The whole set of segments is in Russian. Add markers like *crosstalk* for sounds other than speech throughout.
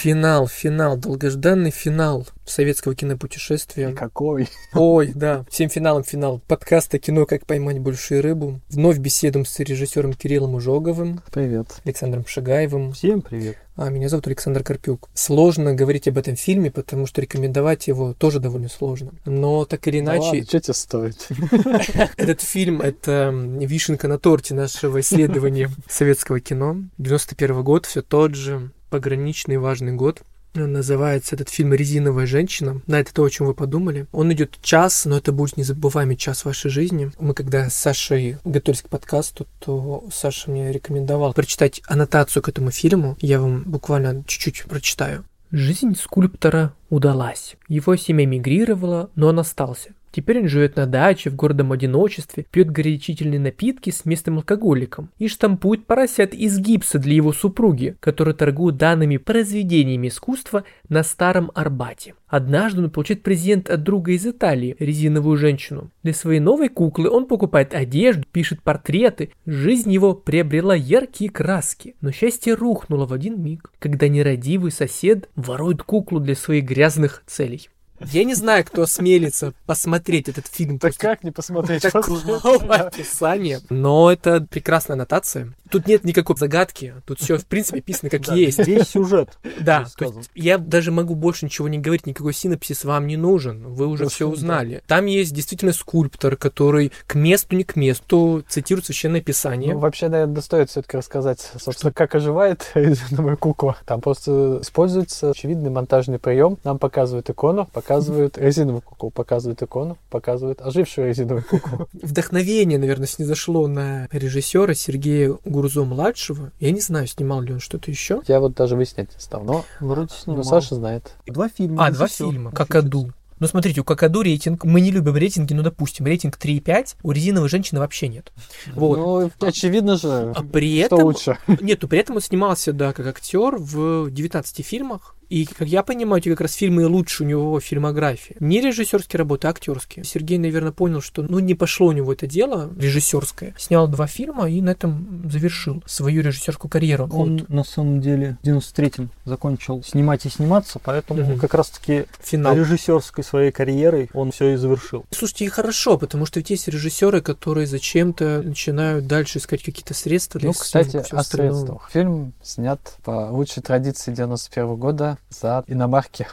Финал, финал, долгожданный финал советского кинопутешествия. Какой? Ой, да, всем финалом финал. Подкаста «Кино. Как поймать большую рыбу». Вновь беседуем с режиссером Кириллом Ужоговым. Привет. Александром Шагаевым. Всем привет. А меня зовут Александр Карпюк. Сложно говорить об этом фильме, потому что рекомендовать его тоже довольно сложно. Но так или иначе... Да ладно, что тебе стоит? *laughs* Этот фильм — это вишенка на торте нашего исследования советского кино. 91 год, все тот же пограничный важный год. Называется этот фильм «Резиновая женщина». Да, это то, о чем вы подумали. Он идет час, но это будет незабываемый час вашей жизни. Мы когда с Сашей готовились к подкасту, то Саша мне рекомендовал прочитать аннотацию к этому фильму. Я вам буквально чуть-чуть прочитаю. Жизнь скульптора удалась. Его семья мигрировала, но он остался. Теперь он живет на даче в гордом одиночестве, пьет горячительные напитки с местным алкоголиком и штампует поросят из гипса для его супруги, которая торгует данными произведениями искусства на Старом Арбате. Однажды он получает презент от друга из Италии, резиновую женщину. Для своей новой куклы он покупает одежду, пишет портреты. Жизнь его приобрела яркие краски. Но счастье рухнуло в один миг, когда нерадивый сосед ворует куклу для своих грязных целей. Я не знаю, кто осмелится посмотреть этот фильм. Так как не посмотреть? *laughs* Такого описания. Но это прекрасная аннотация. Тут нет никакой загадки. Тут все, в принципе, описано как есть. Весь сюжет. *laughs* Да. Я даже могу больше ничего не говорить. Никакой синопсис вам не нужен. Вы уже все узнали. Там есть действительно скульптор, который к месту, не к месту цитирует священное писание. Ну, вообще, наверное, стоит все-таки рассказать, собственно, как оживает *laughs* новая кукла. Там просто используется очевидный монтажный прием. Нам показывают икону, показывают показывают *laughs* резиновую куклу, показывают икону, показывают ожившую резиновую куклу. Вдохновение, наверное, снизошло на режиссера Сергея Гурзо-младшего. Я не знаю, снимал ли он что-то еще. Я вот даже выяснять не стал, но, Вроде снимал. но Саша знает. Два фильма. А, два фильма. Какаду. Ну, смотрите, у Какаду рейтинг, мы не любим рейтинги, ну, допустим, рейтинг 3,5, у резиновой женщины вообще нет. Вот. Ну, очевидно же, а при этом, что лучше. Нет, при этом он снимался, да, как актер в 19 фильмах, и, как я понимаю, эти как раз фильмы лучше у него фильмографии. Не режиссерские работы, а актерские. Сергей, наверное, понял, что ну не пошло у него это дело режиссерское. Снял два фильма и на этом завершил свою режиссерскую карьеру. Он вот. на самом деле в 93-м закончил снимать и сниматься, поэтому угу. как раз-таки Финал. режиссерской своей карьерой он все и завершил. Слушайте, и хорошо, потому что ведь есть режиссеры, которые зачем-то начинают дальше искать какие-то средства для Ну, кстати, о средствах. Фильм снят по лучшей традиции 91 года за иномарки.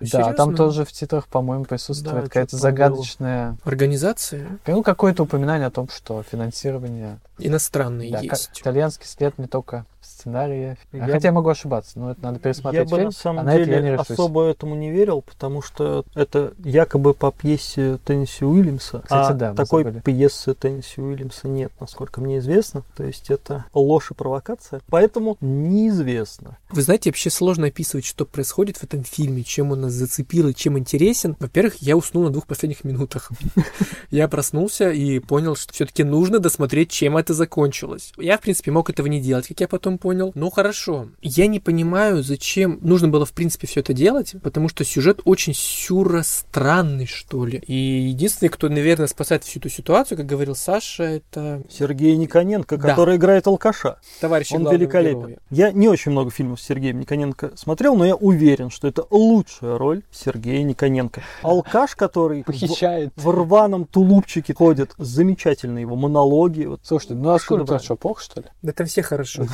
Да, там тоже в титрах, по-моему, присутствует да, какая-то загадочная... Организация? Ну, какое-то упоминание о том, что финансирование... Иностранные да, есть. Итальянский след не только сценария. Я... Хотя я могу ошибаться, но это надо пересмотреть я фильм. бы на самом а деле на это особо этому не верил, потому что это якобы по пьесе Тенниси Уильямса. Кстати, а да, такой забыли. пьесы Тенниси Уильямса нет, насколько мне известно. То есть это ложь и провокация. Поэтому неизвестно. Вы знаете, вообще сложно описывать, что происходит в этом фильме, чем он нас зацепил и чем интересен. Во-первых, я уснул на двух последних минутах. *laughs* Я проснулся и понял, что все-таки нужно досмотреть, чем это закончилось. Я, в принципе, мог этого не делать, как я потом понял. Ну хорошо. Я не понимаю, зачем нужно было, в принципе, все это делать, потому что сюжет очень сюро-странный, что ли. И единственный, кто, наверное, спасает всю эту ситуацию, как говорил Саша, это... Сергей Никоненко, да. который играет алкаша. Товарищ Он великолепен. Героя. Я не очень много фильмов с Сергеем Никоненко смотрел, но я уверен, что это лучшая роль Сергея Никоненко. Алкаш, который похищает в, в рваном тулупчике ходит. Замечательные его монологи. Вот. Слушайте, ну а что, что, плохо, что ли? Да там все хорошо.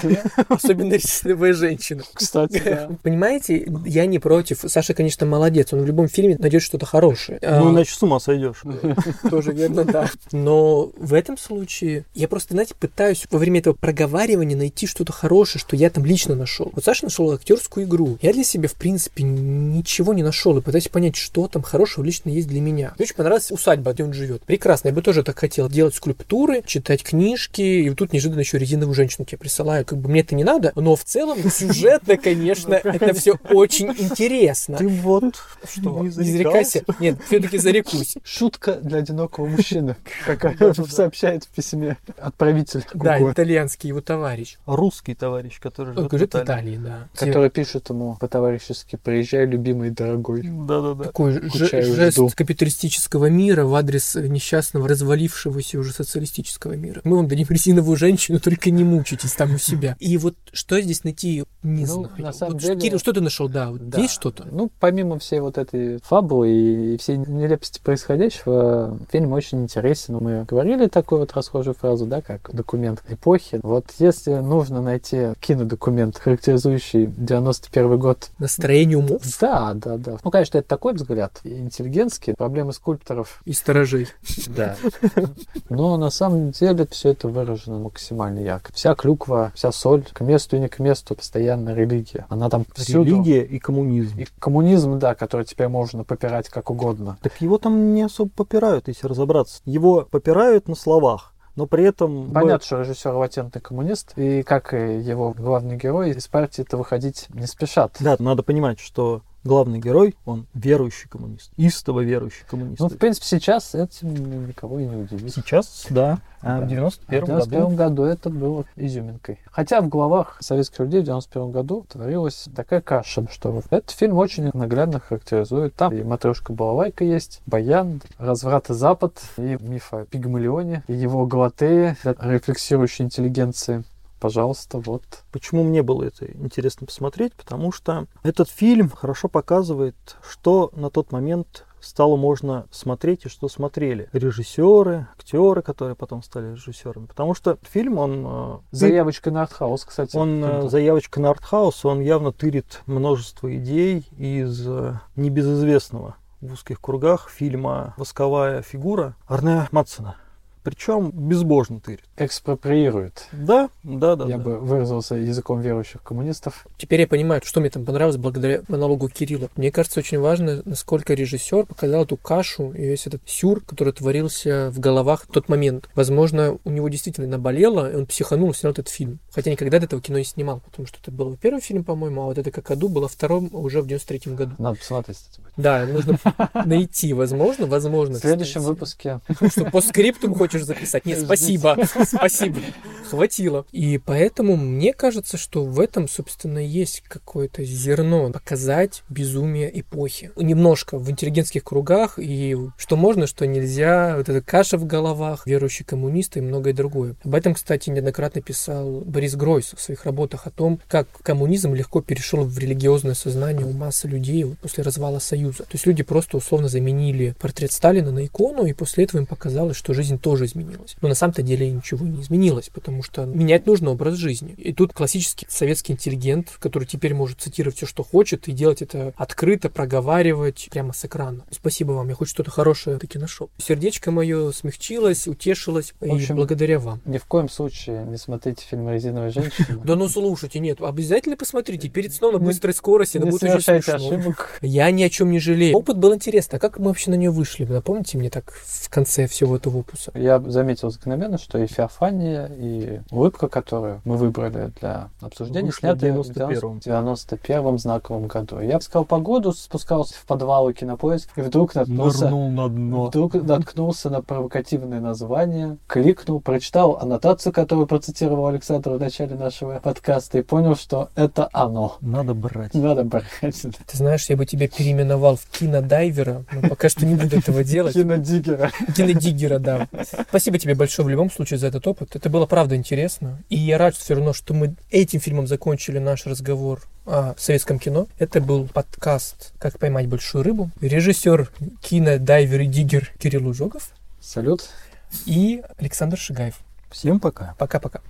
Особенно рисовая женщина. Кстати, да. *laughs* Понимаете, я не против. Саша, конечно, молодец. Он в любом фильме найдет что-то хорошее. Ну, а, иначе с ума сойдешь. *laughs* Тоже верно, да. Но в этом случае я просто, знаете, пытаюсь во время этого проговаривания найти что-то хорошее, что я там лично нашел. Вот Саша нашел актерскую игру. Я для себя, в принципе, ничего не нашел и пытаюсь понять, что там хорошего лично есть для меня. Мне очень понравилась усадьба, где он живет. Прекрасно. Я бы тоже так хотел делать скульптуры, читать книжки. И вот тут неожиданно еще резиновую женщину тебе присылаю. Как бы мне это не надо, но в целом *laughs* сюжетно, конечно, это все очень интересно. Ты вот что? Не зарекайся. Нет, все-таки зарекусь. *laughs* Шутка для одинокого мужчины, *laughs* как сообщает в письме отправитель. Да, итальянский его товарищ. Русский товарищ, который живет в Италии, да. Который пишет ему по-товарищески «Приезжай, любимый, дорогой». Да-да-да. Такой жест капиталистического мира в адрес несчастного, развалившегося уже социалистического мира. Мы вам дадим резиновую женщину, только не мучитесь там у себя. И вот что здесь найти, не Ну, знаю. на самом Вот, деле- Кирилл, что ты нашел? Да, вот Да. есть что-то? Ну, помимо всей вот этой фабулы и, и всей нелепости происходящего, фильм очень интересен. Мы говорили такую вот расхожую фразу, да, как документ эпохи. Вот если нужно найти кинодокумент, характеризующий 91 год, Настроение умов да, да, да. Ну, конечно, это такой взгляд интеллигентский, проблемы скульпторов, и сторожей. да. Но на самом деле все это выражено максимально ярко. Вся клюква, вся соль, к месту и не к месту, постоянно религия. Она там всюду. Религия и коммунизм. И коммунизм, да, который теперь можно попирать как угодно. Так его там не особо попирают, если разобраться. Его попирают на словах, но при этом... Понятно, что режиссер латентный коммунист, и как и его главный герой, из партии-то выходить не спешат. Да, надо понимать, что главный герой, он верующий коммунист, истово верующий коммунист. Ну, в принципе, сейчас этим никого и не удивить. Сейчас, да. А Да. в 91 в 91 году... году это было изюминкой. Хотя в головах советских людей в 91 году творилась такая каша, что этот фильм очень наглядно характеризует. Там и матрешка Балалайка есть, Баян, Разврат и Запад, и миф о Пигмалионе, и его Галатея, для рефлексирующей интеллигенции. Пожалуйста, вот. Почему мне было это интересно посмотреть? Потому что этот фильм хорошо показывает, что на тот момент стало можно смотреть и что смотрели режиссеры, актеры, которые потом стали режиссерами. Потому что фильм, он, э, Заявочка на артхаус, кстати. он э, заявочка на артхаус, он явно тырит множество идей из э, небезызвестного в узких кругах фильма «Восковая фигура» Арне Матсона. Причем безбожно тырит. экспроприирует. Да, да, да. Я да. бы выразился языком верующих коммунистов. Теперь я понимаю, что мне там понравилось благодаря монологу Кирилла. Мне кажется, очень важно, насколько режиссер показал эту кашу и весь этот сюр, который творился в головах в тот момент. Возможно, у него действительно наболело, и он психанул и снял этот фильм. Хотя никогда до этого кино не снимал, потому что это был первый фильм, по-моему, а вот это «Какаду» было вторым уже в 93 году. Надо посмотреть, кстати. будет. Да, нужно найти, возможно, возможно. В следующем выпуске Что, по скрипту хочешь записать? Нет, спасибо, спасибо. Хватило. И поэтому мне кажется, что в этом, собственно, есть какое-то зерно показать безумие эпохи. Немножко в интеллигентских кругах, и что можно, что нельзя, вот эта каша в головах, верующие коммунисты и многое другое. Об этом, кстати, неоднократно писал Борис Гройс в своих работах о том, как коммунизм легко перешел в религиозное сознание у массы людей после развала Союза. То есть люди просто условно заменили портрет Сталина на икону, и после этого им показалось, что жизнь тоже изменилась. Но на самом-то деле ничего не изменилось, потому что менять нужно образ жизни. И тут классический советский интеллигент, который теперь может цитировать все, что хочет, и делать это открыто, проговаривать прямо с экрана. Спасибо вам, я хоть что-то хорошее таки нашел. Сердечко мое смягчилось, утешилось, В общем, и благодаря вам. ни в коем случае не смотрите фильм «Резиновая женщина». Да ну слушайте, нет, обязательно посмотрите перед сном на быстрой скорости, это будет очень смешно. Я ни о чем не жалею. Опыт был интересный. А как мы вообще на нее вышли? Вы напомните мне так в конце всего этого опуса. Я заметил закономерно, что и Феофания, и улыбка, которую мы выбрали для обсуждения, сняты в в 91-м. 91-м знаковом году. Я искал погоду, спускался в подвал кинопоиск, и вдруг наткнулся... на дно. Вдруг наткнулся на провокативное название, кликнул, прочитал аннотацию, которую процитировал Александр в начале нашего подкаста, и понял, что это оно. Надо брать. Надо брать. Ты знаешь, я бы тебя переименовал в кинодайвера, но пока что не буду этого *laughs* делать. Кинодиггера. Кинодиггера, да. Спасибо тебе большое в любом случае за этот опыт. Это было правда интересно. И я рад все равно, что мы этим фильмом закончили наш разговор о советском кино. Это был подкаст «Как поймать большую рыбу». Режиссер, кинодайвер и диггер Кирилл Ужогов Салют. и Александр Шигаев. Всем пока. Пока-пока.